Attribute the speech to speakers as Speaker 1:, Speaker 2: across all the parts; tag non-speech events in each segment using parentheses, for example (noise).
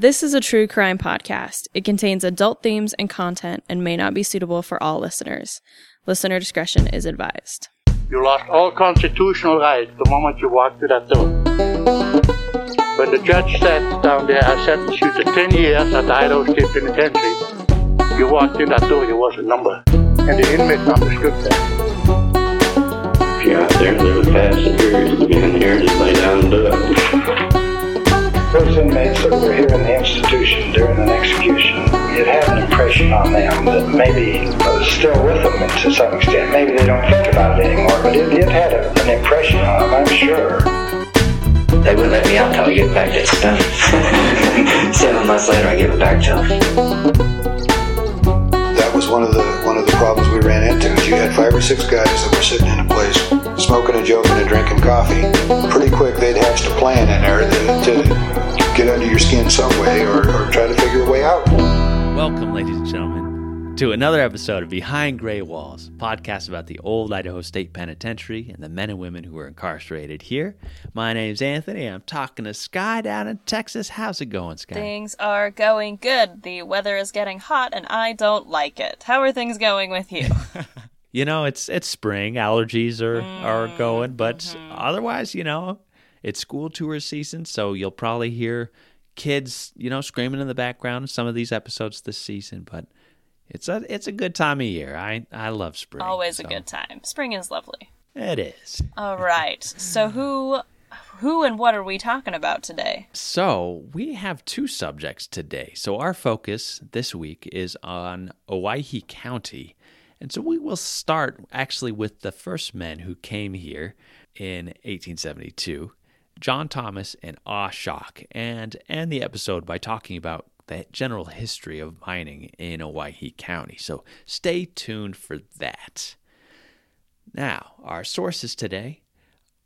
Speaker 1: This is a true crime podcast. It contains adult themes and content and may not be suitable for all listeners. Listener discretion is advised.
Speaker 2: You lost all constitutional rights the moment you walked through that door. When the judge sat down there, I sentenced you to 10 years at the Idaho State Penitentiary. You walked in that door, you was a number. And the inmates understood that.
Speaker 3: If you're out there and live fast and furious to be in here, just lay down and do it
Speaker 4: those inmates that were here in the institution during an execution, it had an impression on them that maybe was still with them to some extent. Maybe they don't think about it anymore, but it, it had a, an impression on them, I'm sure.
Speaker 5: They wouldn't let me out until I get back to stuff. (laughs) Seven months later, I give it back to them
Speaker 6: that was one of the one of the problems we ran into. You had five or six guys that were sitting in a place, smoking and joking and drinking coffee. Pretty quick, they'd hatched a plan in there to, to get under your skin some way, or, or try to figure a way out.
Speaker 7: Welcome, ladies and gentlemen to another episode of Behind Gray Walls, podcast about the old Idaho State Penitentiary and the men and women who were incarcerated here. My name's Anthony. I'm talking to Sky down in Texas. How's it going, Sky?
Speaker 1: Things are going good. The weather is getting hot and I don't like it. How are things going with you? (laughs)
Speaker 7: you know, it's it's spring. Allergies are mm, are going, but
Speaker 1: mm-hmm.
Speaker 7: otherwise, you know, it's school tour season, so you'll probably hear kids, you know, screaming in the background in some of these episodes this season, but it's a it's a good time of year. I I love spring.
Speaker 1: Always
Speaker 7: so.
Speaker 1: a good time. Spring is lovely.
Speaker 7: It is.
Speaker 1: All right. So who who and what are we talking about today?
Speaker 7: So, we have two subjects today. So, our focus this week is on Owyhee County. And so, we will start actually with the first men who came here in 1872, John Thomas and Ah Shock, and end the episode by talking about the general history of mining in Owyhee County. So stay tuned for that. Now, our sources today,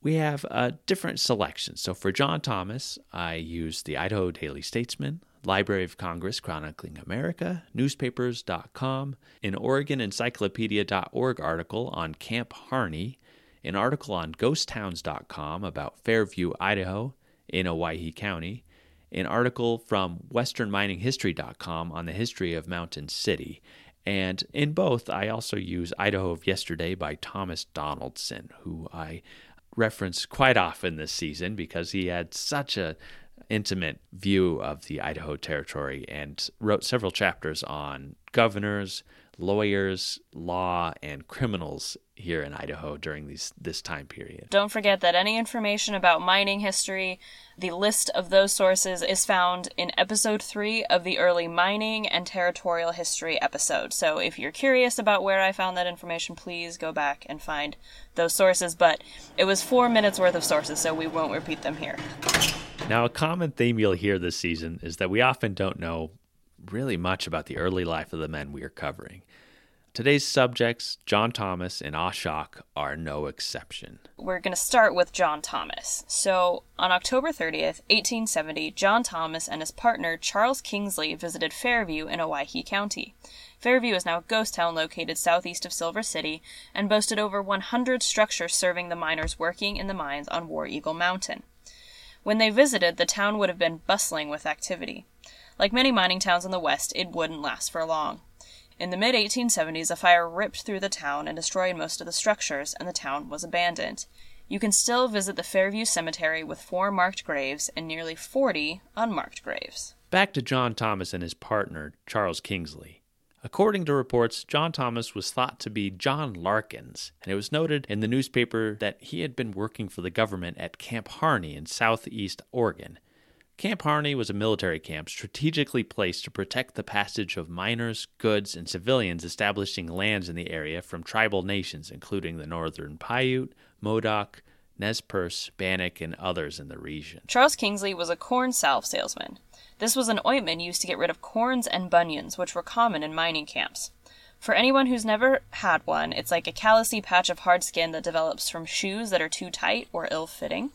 Speaker 7: we have a different selection. So for John Thomas, I used the Idaho Daily Statesman, Library of Congress Chronicling America, newspapers.com, an OregonEncyclopedia.org article on Camp Harney, an article on ghosttowns.com about Fairview, Idaho, in Owyhee County, an article from westernmininghistory.com on the history of Mountain City. And in both, I also use Idaho of Yesterday by Thomas Donaldson, who I reference quite often this season because he had such a intimate view of the Idaho Territory and wrote several chapters on governors, lawyers, law, and criminals here in Idaho during these, this time period.
Speaker 1: Don't forget that any information about mining history, the list of those sources is found in episode 3 of the early mining and territorial history episode. So if you're curious about where I found that information, please go back and find those sources. But it was four minutes worth of sources, so we won't repeat them here.
Speaker 7: Now, a common theme you'll hear this season is that we often don't know really much about the early life of the men we are covering. Today's subjects, John Thomas and Shock, are no exception.
Speaker 1: We're going to start with John Thomas. So, on October 30th, 1870, John Thomas and his partner Charles Kingsley visited Fairview in Owyhee County. Fairview is now a ghost town located southeast of Silver City and boasted over 100 structures serving the miners working in the mines on War Eagle Mountain. When they visited, the town would have been bustling with activity. Like many mining towns in the West, it wouldn't last for long. In the mid 1870s, a fire ripped through the town and destroyed most of the structures, and the town was abandoned. You can still visit the Fairview Cemetery with four marked graves and nearly 40 unmarked graves.
Speaker 7: Back to John Thomas and his partner, Charles Kingsley. According to reports, John Thomas was thought to be John Larkins, and it was noted in the newspaper that he had been working for the government at Camp Harney in southeast Oregon. Camp Harney was a military camp strategically placed to protect the passage of miners, goods, and civilians establishing lands in the area from tribal nations, including the Northern Paiute, Modoc, Nez Perce, Bannock, and others in the region.
Speaker 1: Charles Kingsley was a corn salve salesman. This was an ointment used to get rid of corns and bunions, which were common in mining camps. For anyone who's never had one, it's like a callousy patch of hard skin that develops from shoes that are too tight or ill fitting.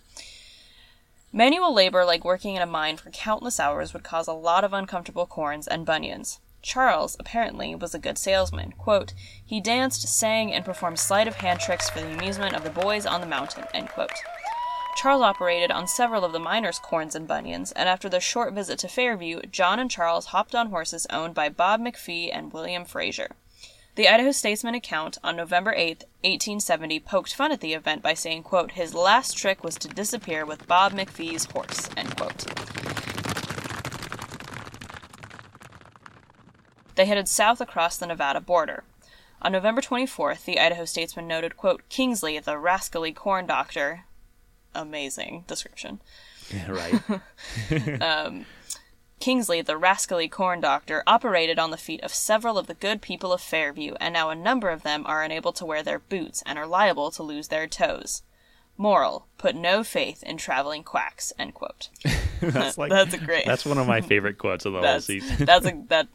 Speaker 1: Manual labor, like working in a mine for countless hours, would cause a lot of uncomfortable corns and bunions. Charles, apparently, was a good salesman. Quote, he danced, sang, and performed sleight of hand tricks for the amusement of the boys on the mountain. Charles operated on several of the miners' corns and bunions, and after their short visit to Fairview, John and Charles hopped on horses owned by Bob McPhee and William Fraser. The Idaho Statesman account on November 8, 1870, poked fun at the event by saying, quote, his last trick was to disappear with Bob McPhee's horse, end quote. They headed south across the Nevada border. On November 24th, the Idaho Statesman noted, quote, Kingsley, the rascally corn doctor. Amazing description.
Speaker 7: right. (laughs) (laughs)
Speaker 1: Um, Kingsley, the rascally corn doctor, operated on the feet of several of the good people of Fairview, and now a number of them are unable to wear their boots and are liable to lose their toes. Moral: Put no faith in traveling quacks. End quote. (laughs)
Speaker 7: that's like
Speaker 1: That's a great.
Speaker 7: That's one of my favorite quotes of the whole season.
Speaker 1: that's a that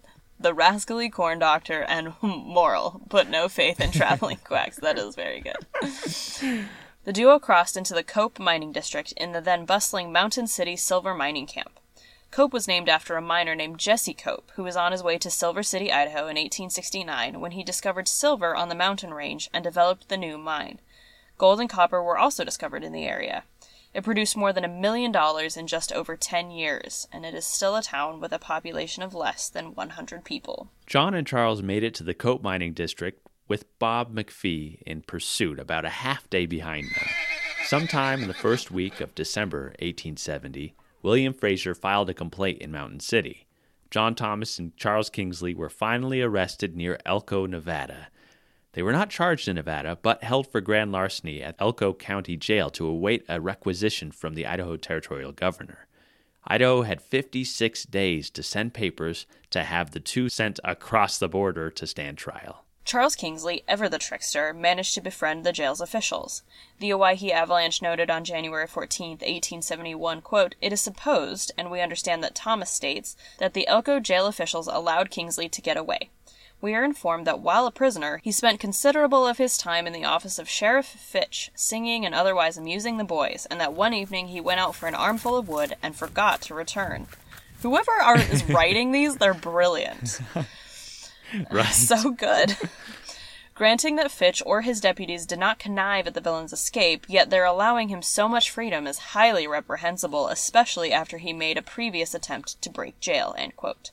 Speaker 1: the rascally corn doctor and (laughs) moral put no faith in traveling (laughs) quacks. That is very good. The duo crossed into the Cope mining district in the then bustling Mountain City silver mining camp. Cope was named after a miner named Jesse Cope, who was on his way to Silver City, Idaho in 1869 when he discovered silver on the mountain range and developed the new mine. Gold and copper were also discovered in the area. It produced more than a million dollars in just over 10 years, and it is still a town with a population of less than 100 people.
Speaker 7: John and Charles made it to the Cope Mining District with Bob McPhee in pursuit about a half day behind them. Sometime in the first week of December 1870, William Fraser filed a complaint in Mountain City. John Thomas and Charles Kingsley were finally arrested near Elko, Nevada. They were not charged in Nevada, but held for grand larceny at Elko County Jail to await a requisition from the Idaho Territorial Governor. Idaho had 56 days to send papers to have the two sent across the border to stand trial.
Speaker 1: Charles Kingsley, ever the trickster, managed to befriend the jail's officials. The Owyhee Avalanche noted on January 14, 1871, quote, It is supposed, and we understand that Thomas states, that the Elko jail officials allowed Kingsley to get away. We are informed that while a prisoner, he spent considerable of his time in the office of Sheriff Fitch, singing and otherwise amusing the boys, and that one evening he went out for an armful of wood and forgot to return. Whoever are, is (laughs) writing these, they're brilliant. (laughs) (laughs)
Speaker 7: Right.
Speaker 1: so good. Granting that Fitch or his deputies did not connive at the villain's escape, yet their allowing him so much freedom is highly reprehensible, especially after he made a previous attempt to break jail. End quote.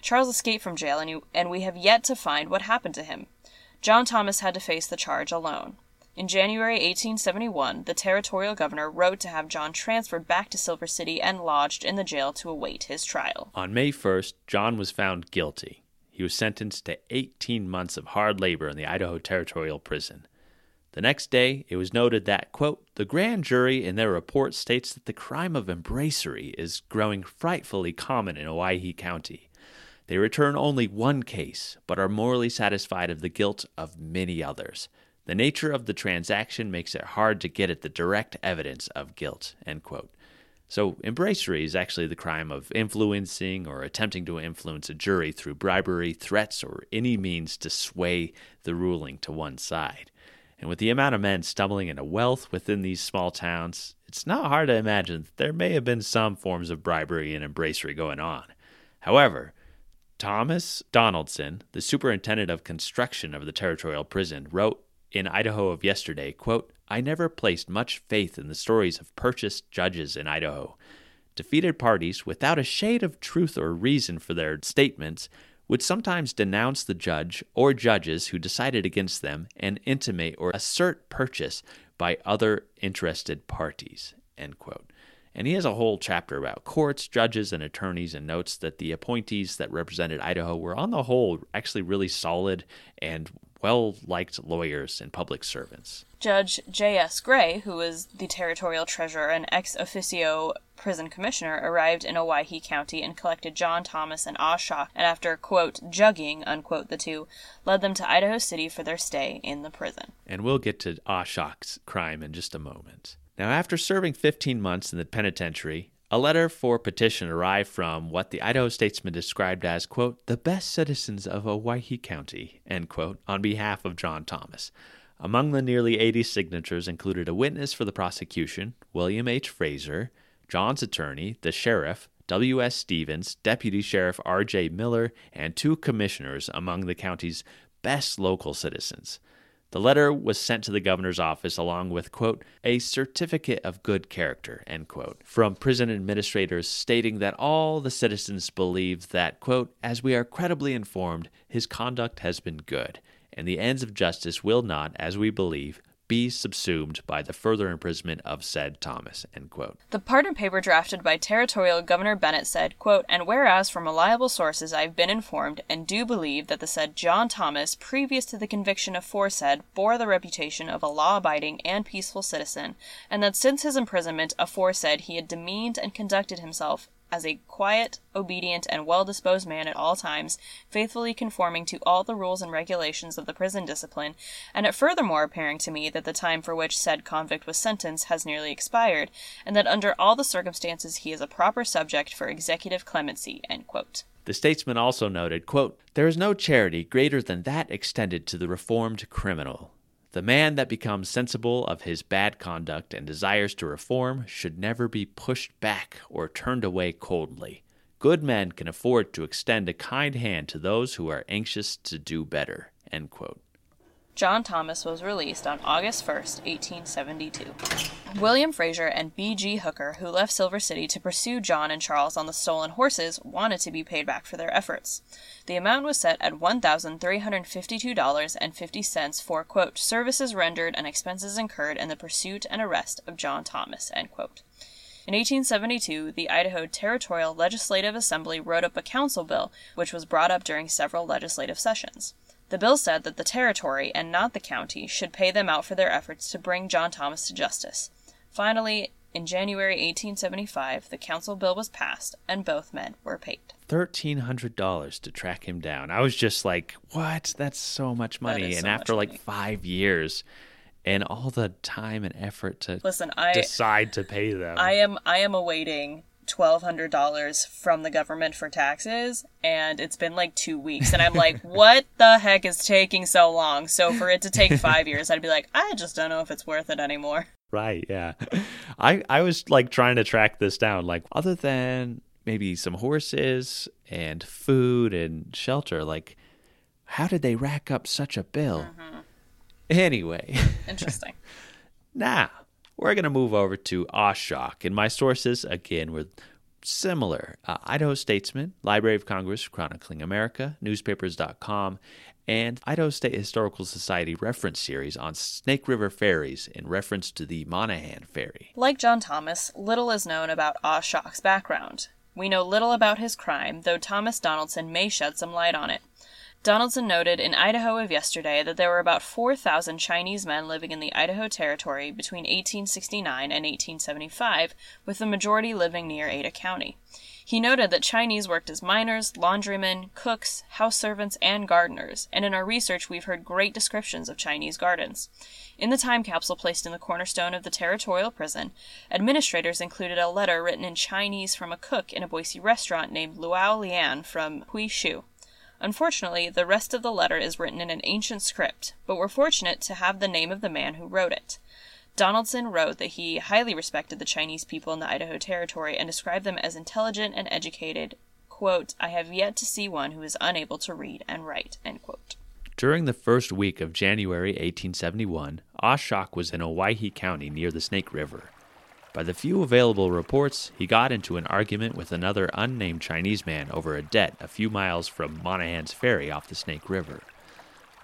Speaker 1: Charles escaped from jail, and, you, and we have yet to find what happened to him. John Thomas had to face the charge alone. In January 1871, the territorial governor wrote to have John transferred back to Silver City and lodged in the jail to await his trial.
Speaker 7: On May 1st, John was found guilty. He was sentenced to 18 months of hard labor in the Idaho Territorial Prison. The next day, it was noted that, quote, the grand jury in their report states that the crime of embracery is growing frightfully common in Owyhee County. They return only one case, but are morally satisfied of the guilt of many others. The nature of the transaction makes it hard to get at the direct evidence of guilt. End quote. So, embracery is actually the crime of influencing or attempting to influence a jury through bribery, threats, or any means to sway the ruling to one side. And with the amount of men stumbling into wealth within these small towns, it's not hard to imagine that there may have been some forms of bribery and embracery going on. However, Thomas Donaldson, the superintendent of construction of the territorial prison, wrote in Idaho of yesterday, quote, I never placed much faith in the stories of purchased judges in Idaho. Defeated parties, without a shade of truth or reason for their statements, would sometimes denounce the judge or judges who decided against them and intimate or assert purchase by other interested parties. End quote. And he has a whole chapter about courts, judges, and attorneys, and notes that the appointees that represented Idaho were, on the whole, actually really solid and well liked lawyers and public servants.
Speaker 1: Judge J.S. Gray, who was the territorial treasurer and ex officio prison commissioner, arrived in Owyhee County and collected John Thomas and Shock, and after, quote, jugging, unquote, the two, led them to Idaho City for their stay in the prison.
Speaker 7: And we'll get to Shock's crime in just a moment. Now, after serving 15 months in the penitentiary, a letter for petition arrived from what the Idaho Statesman described as, quote, the best citizens of Owyhee County, end quote, on behalf of John Thomas. Among the nearly 80 signatures included a witness for the prosecution, William H. Fraser, John's attorney, the sheriff, W.S. Stevens, Deputy Sheriff R.J. Miller, and two commissioners among the county's best local citizens. The letter was sent to the governor's office along with, quote, a certificate of good character, end quote, from prison administrators stating that all the citizens believe that, quote, as we are credibly informed, his conduct has been good, and the ends of justice will not, as we believe, be subsumed by the further imprisonment of said Thomas.
Speaker 1: The pardon paper drafted by Territorial Governor Bennett said, quote, And whereas from reliable sources I have been informed and do believe that the said John Thomas, previous to the conviction aforesaid, bore the reputation of a law abiding and peaceful citizen, and that since his imprisonment aforesaid he had demeaned and conducted himself as a quiet, obedient, and well disposed man at all times, faithfully conforming to all the rules and regulations of the prison discipline, and it furthermore appearing to me that the time for which said convict was sentenced has nearly expired, and that under all the circumstances he is a proper subject for executive clemency.
Speaker 7: The statesman also noted, quote, There is no charity greater than that extended to the reformed criminal. The man that becomes sensible of his bad conduct and desires to reform should never be pushed back or turned away coldly. Good men can afford to extend a kind hand to those who are anxious to do better.
Speaker 1: John Thomas was released on August 1, 1872. William Fraser and B.G. Hooker, who left Silver City to pursue John and Charles on the stolen horses, wanted to be paid back for their efforts. The amount was set at $1,352.50 for, quote, services rendered and expenses incurred in the pursuit and arrest of John Thomas, end quote. In 1872, the Idaho Territorial Legislative Assembly wrote up a council bill, which was brought up during several legislative sessions. The bill said that the territory, and not the county, should pay them out for their efforts to bring John Thomas to justice. Finally, in January 1875, the council bill was passed, and both men were paid.
Speaker 7: $1,300 to track him down. I was just like, what? That's so much money. And
Speaker 1: so
Speaker 7: after
Speaker 1: much
Speaker 7: like five years, and all the time and effort to
Speaker 1: Listen, I
Speaker 7: decide to pay them.
Speaker 1: I am I am awaiting twelve hundred dollars from the government for taxes, and it's been like two weeks, and I'm like, (laughs) what the heck is taking so long? So for it to take (laughs) five years, I'd be like, I just don't know if it's worth it anymore.
Speaker 7: Right, yeah. (laughs) I I was like trying to track this down. Like other than maybe some horses and food and shelter, like how did they rack up such a bill?
Speaker 1: Mm-hmm.
Speaker 7: Anyway.
Speaker 1: Interesting.
Speaker 7: now we're gonna move over to Osshok, and my sources again were similar. Uh, Idaho Statesman, Library of Congress, Chronicling America, Newspapers.com, and Idaho State Historical Society reference series on Snake River ferries in reference to the Monahans Ferry.
Speaker 1: Like John Thomas, little is known about Osshok's background. We know little about his crime, though Thomas Donaldson may shed some light on it. Donaldson noted in Idaho of yesterday that there were about 4,000 Chinese men living in the Idaho Territory between 1869 and 1875, with the majority living near Ada County. He noted that Chinese worked as miners, laundrymen, cooks, house servants, and gardeners, and in our research we've heard great descriptions of Chinese gardens. In the time capsule placed in the cornerstone of the territorial prison, administrators included a letter written in Chinese from a cook in a Boise restaurant named Luao Lian from Huishu. Unfortunately, the rest of the letter is written in an ancient script, but we're fortunate to have the name of the man who wrote it. Donaldson wrote that he highly respected the Chinese people in the Idaho Territory and described them as intelligent and educated. Quote, I have yet to see one who is unable to read and write.
Speaker 7: During the first week of January 1871, Osshok was in Owyhee County near the Snake River. By the few available reports, he got into an argument with another unnamed Chinese man over a debt a few miles from Monahans Ferry off the Snake River.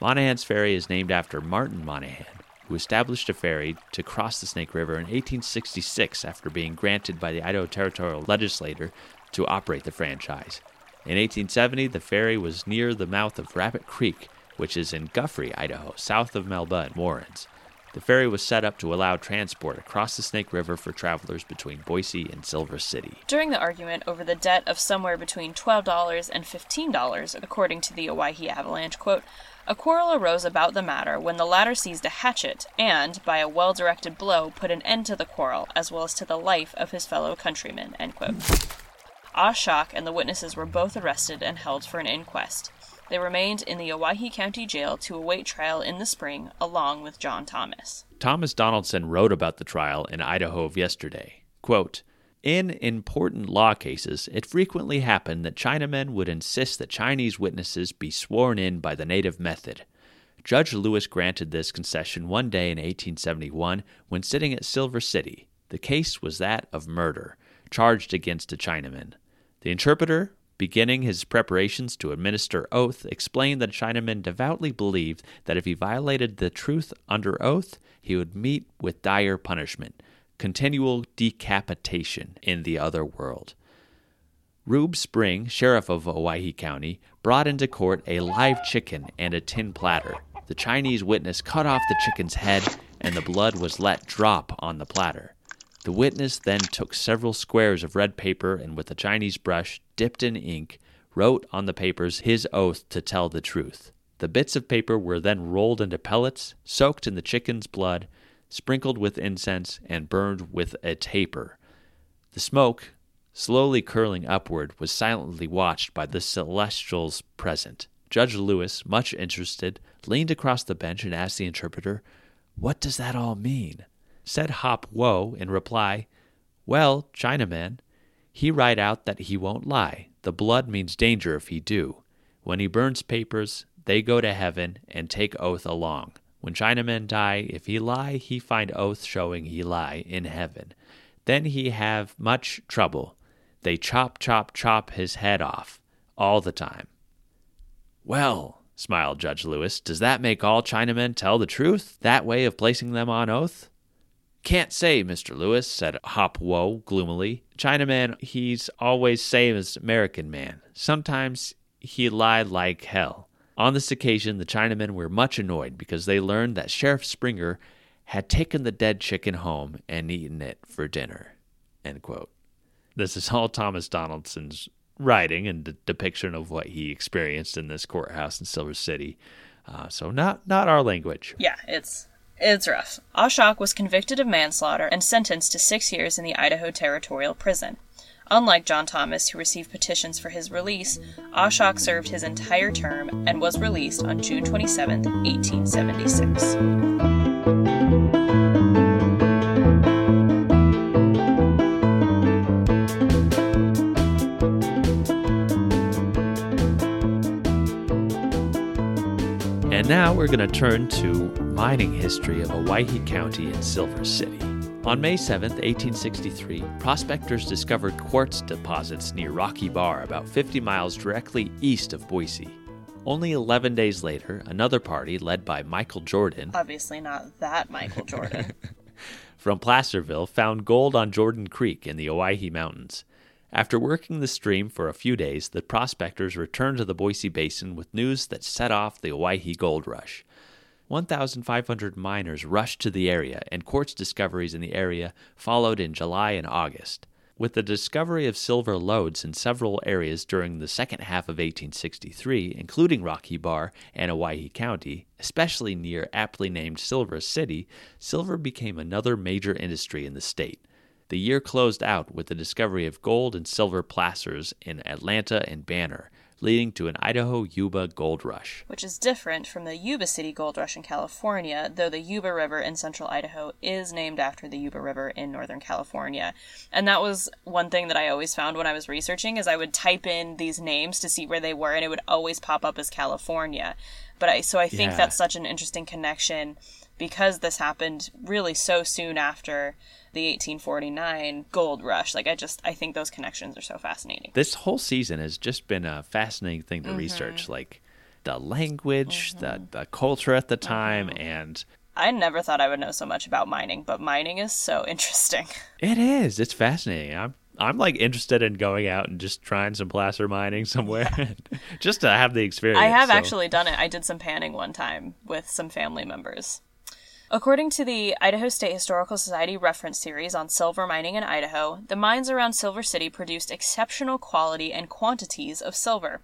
Speaker 7: Monahans Ferry is named after Martin Monahan, who established a ferry to cross the Snake River in 1866 after being granted by the Idaho Territorial Legislature to operate the franchise. In 1870, the ferry was near the mouth of Rabbit Creek, which is in Guffey, Idaho, south of Melba and Warrens. The ferry was set up to allow transport across the Snake River for travelers between Boise and Silver City.
Speaker 1: During the argument over the debt of somewhere between $12 and $15, according to the Owyhee Avalanche, quote, a quarrel arose about the matter when the latter seized a hatchet and, by a well directed blow, put an end to the quarrel as well as to the life of his fellow countrymen. Osshok ah and the witnesses were both arrested and held for an inquest. They remained in the Owyhee County Jail to await trial in the spring, along with John Thomas.
Speaker 7: Thomas Donaldson wrote about the trial in Idaho of yesterday. Quote, in important law cases, it frequently happened that Chinamen would insist that Chinese witnesses be sworn in by the native method. Judge Lewis granted this concession one day in 1871 when sitting at Silver City. The case was that of murder, charged against a Chinaman. The interpreter, beginning his preparations to administer oath, explained that a Chinaman devoutly believed that if he violated the truth under oath, he would meet with dire punishment, continual decapitation in the other world. Rube Spring, sheriff of Owyhee County, brought into court a live chicken and a tin platter. The Chinese witness cut off the chicken's head, and the blood was let drop on the platter. The witness then took several squares of red paper and, with a Chinese brush dipped in ink, wrote on the papers his oath to tell the truth. The bits of paper were then rolled into pellets, soaked in the chicken's blood, sprinkled with incense, and burned with a taper. The smoke, slowly curling upward, was silently watched by the celestials present. Judge Lewis, much interested, leaned across the bench and asked the interpreter, What does that all mean? Said Hop Wo in reply, Well, Chinaman, he write out that he won't lie. The blood means danger if he do. When he burns papers, they go to heaven and take oath along. When Chinaman die, if he lie, he find oath showing he lie in heaven. Then he have much trouble. They chop, chop, chop his head off all the time. Well, smiled Judge Lewis, does that make all Chinamen tell the truth? That way of placing them on oath? Can't say, Mr. Lewis, said Hop Wo gloomily. Chinaman, he's always same as American man. Sometimes he lied like hell. On this occasion, the Chinamen were much annoyed because they learned that Sheriff Springer had taken the dead chicken home and eaten it for dinner. This is all Thomas Donaldson's writing and de- depiction of what he experienced in this courthouse in Silver City. Uh, so not not our language.
Speaker 1: Yeah, it's it's rough. Ashok was convicted of manslaughter and sentenced to six years in the Idaho Territorial Prison. Unlike John Thomas, who received petitions for his release, Ashok served his entire term and was released on June 27, 1876.
Speaker 7: And now we're going to turn to mining history of Owyhee County and Silver City. On May 7, 1863, prospectors discovered quartz deposits near Rocky Bar, about 50 miles directly east of Boise. Only 11 days later, another party led by Michael Jordan
Speaker 1: Obviously, not that Michael Jordan. (laughs)
Speaker 7: from Placerville found gold on Jordan Creek in the Owyhee Mountains. After working the stream for a few days, the prospectors returned to the Boise Basin with news that set off the Owyhee gold rush. 1,500 miners rushed to the area, and quartz discoveries in the area followed in July and August. With the discovery of silver lodes in several areas during the second half of 1863, including Rocky Bar and Owyhee County, especially near aptly named Silver City, silver became another major industry in the state. The year closed out with the discovery of gold and silver placers in Atlanta and Banner, leading to an Idaho Yuba gold rush.
Speaker 1: which is different from the Yuba City Gold Rush in California, though the Yuba River in central Idaho is named after the Yuba River in northern California. And that was one thing that I always found when I was researching is I would type in these names to see where they were and it would always pop up as California. But I so I think
Speaker 7: Yeah.
Speaker 1: that's such an interesting connection because this happened really so soon after the 1849 gold rush. Like I just I think those connections are so fascinating.
Speaker 7: This whole season has just been a fascinating thing to mm-hmm. research, like the language, mm-hmm. the, the culture at the time, mm-hmm. and
Speaker 1: I never thought I would know so much about mining, but mining is so (laughs) interesting.
Speaker 7: it is. It's fascinating. I'm I'm like interested in going out and just trying some placer mining somewhere, (laughs) just to have the experience.
Speaker 1: I have
Speaker 7: so-
Speaker 1: actually done it. I did some panning one time with some family members. According to the Idaho State Historical Society reference series on silver mining in Idaho, the mines around Silver City produced exceptional quality and quantities of silver.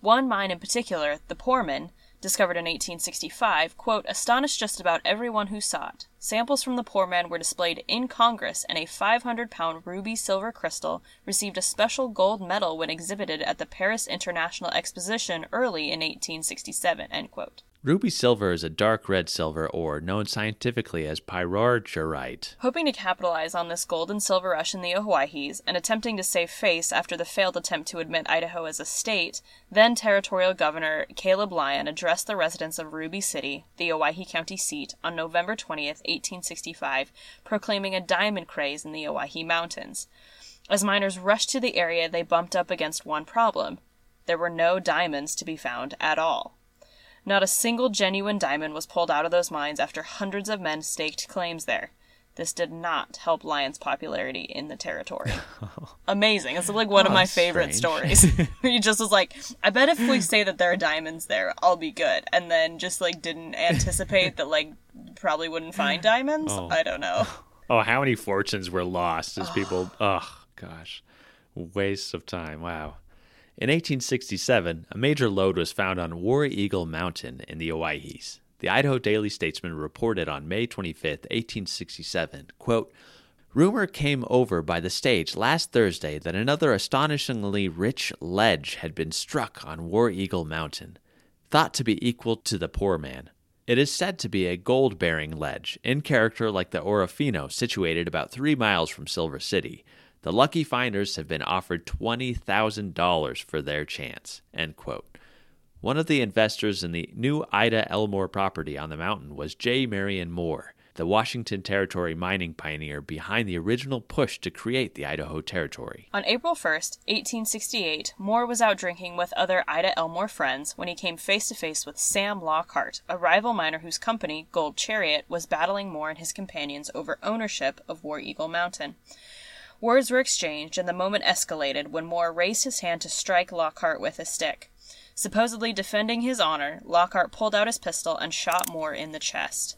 Speaker 1: One mine in particular, the Poorman, discovered in 1865, quote, astonished just about everyone who saw it. samples from the Poorman were displayed in Congress, and a 500 pound ruby silver crystal received a special gold medal when exhibited at the Paris International Exposition early in 1867. End quote.
Speaker 7: Ruby silver is a dark red silver ore known scientifically as pyrargyrite.
Speaker 1: Hoping to capitalize on this gold and silver rush in the Owyhees and attempting to save face after the failed attempt to admit Idaho as a state, then Territorial Governor Caleb Lyon addressed the residents of Ruby City, the Owyhee County seat, on November 20th, 1865, proclaiming a diamond craze in the Owyhee Mountains. As miners rushed to the area, they bumped up against one problem. There were no diamonds to be found at all. Not a single genuine diamond was pulled out of those mines after hundreds of men staked claims there. This did not help Lyon's popularity in the territory. (laughs) Amazing. It's like one of
Speaker 7: Oh,
Speaker 1: my favorite
Speaker 7: strange.
Speaker 1: stories. (laughs) he just was like, I bet if we say that there are diamonds there, I'll be good. And then just like didn't anticipate that like probably wouldn't find diamonds.
Speaker 7: Oh.
Speaker 1: I don't know. (laughs)
Speaker 7: Oh, how many fortunes were lost as people. (sighs) Oh, gosh. Waste of time. Wow. In 1867, a major lode was found on War Eagle Mountain in the Owyhees. The Idaho Daily Statesman reported on May 25, 1867, quote, Rumor came over by the stage last Thursday that another astonishingly rich ledge had been struck on War Eagle Mountain, thought to be equal to the Poorman. It is said to be a gold bearing ledge, in character like the Orofino, situated about three miles from Silver City. The lucky finders have been offered $20,000 for their chance. End quote. One of the investors in the new Ida Elmore property on the mountain was J. Marion Moore, the Washington Territory mining pioneer behind the original push to create the Idaho Territory.
Speaker 1: On April 1st, 1868, Moore was out drinking with other Ida Elmore friends when he came face to face with Sam Lockhart, a rival miner whose company, Gold Chariot, was battling Moore and his companions over ownership of War Eagle Mountain. Words were exchanged, and the moment escalated when Moore raised his hand to strike Lockhart with a stick. Supposedly defending his honor, Lockhart pulled out his pistol and shot Moore in the chest.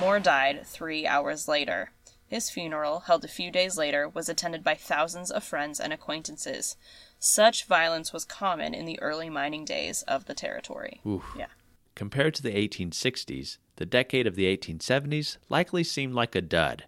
Speaker 1: Moore died three hours later. His funeral, held a few days later, was attended by thousands of friends and acquaintances. Such violence was common in the early mining days of the territory.
Speaker 7: Oof.
Speaker 1: Yeah.
Speaker 7: Compared to the 1860s, the decade of the 1870s likely seemed like a dud.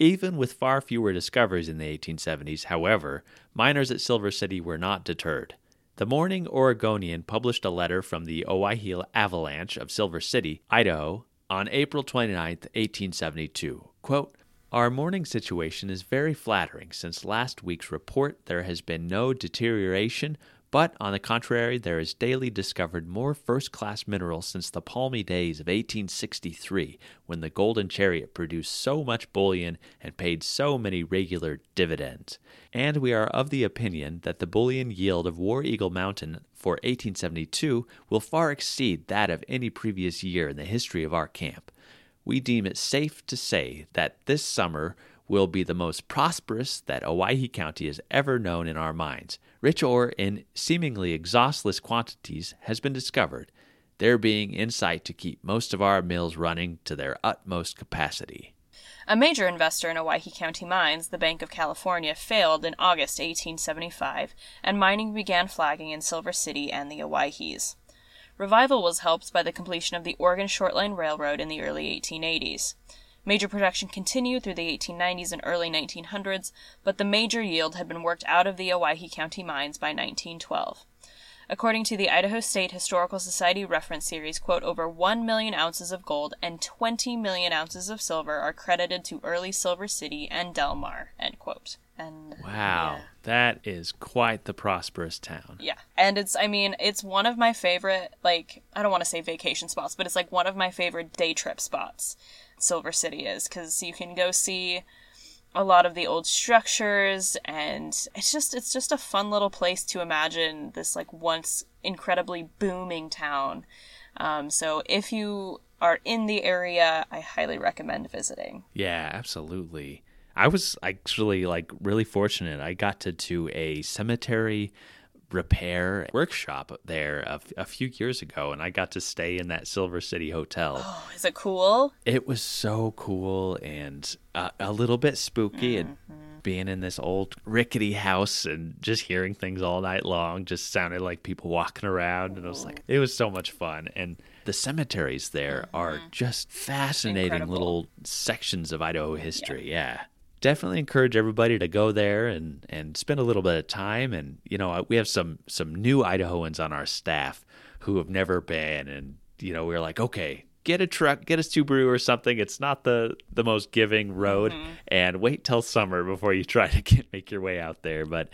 Speaker 7: Even with far fewer discoveries in the 1870s, however, miners at Silver City were not deterred. The Morning Oregonian published a letter from the Owyhee Avalanche of Silver City, Idaho, on April 29, 1872. Quote, our morning situation is very flattering. Since last week's report, there has been no deterioration, but on the contrary, there is daily discovered more first class minerals since the palmy days of 1863, when the Golden Chariot produced so much bullion and paid so many regular dividends. And we are of the opinion that the bullion yield of War Eagle Mountain for 1872 will far exceed that of any previous year in the history of our camp we deem it safe to say that this summer will be the most prosperous that Owyhee County has ever known in our mines. Rich ore in seemingly exhaustless quantities has been discovered, there being in sight to keep most of our mills running to their utmost capacity.
Speaker 1: A major investor in Owyhee County mines, the Bank of California, failed in August 1875, and mining began flagging in Silver City and the Owyhees. Revival was helped by the completion of the Oregon Short Line Railroad in the early 1880s. Major production continued through the 1890s and early 1900s, but the major yield had been worked out of the Owyhee County mines by 1912. According to the Idaho State Historical Society reference series, quote, over 1 million ounces of gold and 20 million ounces of silver are credited to early Silver City and De Lamar, end quote. And
Speaker 7: Wow,
Speaker 1: yeah.
Speaker 7: that is quite the prosperous town.
Speaker 1: Yeah. And it's, I mean, it's one of my favorite, like, I don't want to say vacation spots, but it's like one of my favorite day trip spots, Silver City is, because you can go see a lot of the old structures and it's just it's just a fun little place to imagine this like once incredibly booming town um, so if you are in the area i highly recommend visiting
Speaker 7: Yeah, absolutely. I was actually like really fortunate. I got to do a cemetery repair workshop there a, a few years ago, and I got to stay in that Silver City hotel. (gasps)
Speaker 1: oh, is it cool
Speaker 7: It was so cool and uh, a little bit spooky. And being in this old rickety house and just hearing things all night long just sounded like people walking around. And I was like, it was so much fun. And the cemeteries there are just fascinating
Speaker 1: Incredible.
Speaker 7: little sections of Idaho history. Yeah. Definitely encourage everybody to go there and, and spend a little bit of time. And, you know, we have some, some new Idahoans on our staff who have never been. And, you know, we are like, okay, get a truck, get a Subaru or something. It's not the, the most giving road mm-hmm. and wait till summer before you try (laughs) to get, make your way out there. But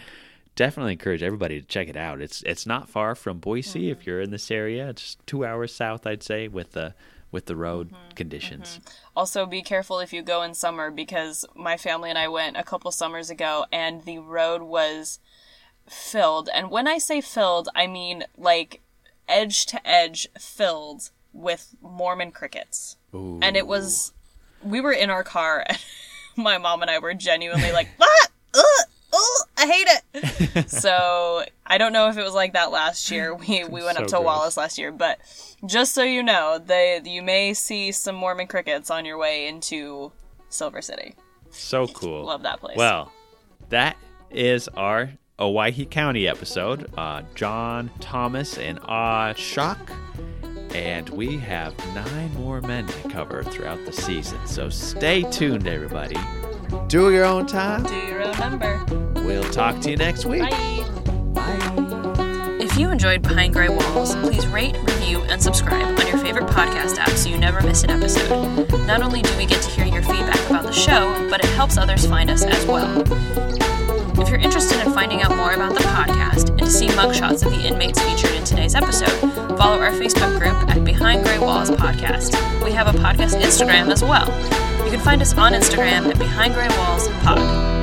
Speaker 7: definitely encourage everybody to check it out. It's, it's not far from Boise if mm-hmm. you're in this area. It's two hours south, I'd say, with the, with the road mm-hmm. conditions. Mm-hmm.
Speaker 1: Also, be careful if you go in summer because my family and I went a couple summers ago and the road was filled. And when I say filled, I mean like edge to edge filled with Mormon crickets.
Speaker 7: Ooh.
Speaker 1: And it was, we were in our car (laughs) and my mom and I were genuinely like, ugh, I hate it. (laughs) so I don't know if it was like that last year. We we went up to
Speaker 7: So.
Speaker 1: Wallace last year, but just so you know, they you may see some Mormon crickets on your way into Silver City.
Speaker 7: So cool.
Speaker 1: Love that place.
Speaker 7: Well, that is our Owyhee County episode. Uh, John Thomas and Ah Shock. And we have nine more men to cover throughout the season. So stay tuned, everybody. Do your own time.
Speaker 1: Do you remember?
Speaker 7: We'll talk to you next week.
Speaker 1: Bye.
Speaker 7: Bye.
Speaker 1: If you enjoyed Behind Gray Walls, please rate, review, and subscribe on your favorite podcast app so you never miss an episode. Not only do we get to hear your feedback about the show, but it helps others find us as well. If you're interested in finding out more about the podcast and to see mugshots of the inmates featured in today's episode, follow our Facebook group at Behind Gray Walls Podcast. We have a podcast Instagram as well. You can find us on Instagram at Behind Gray Walls Pod.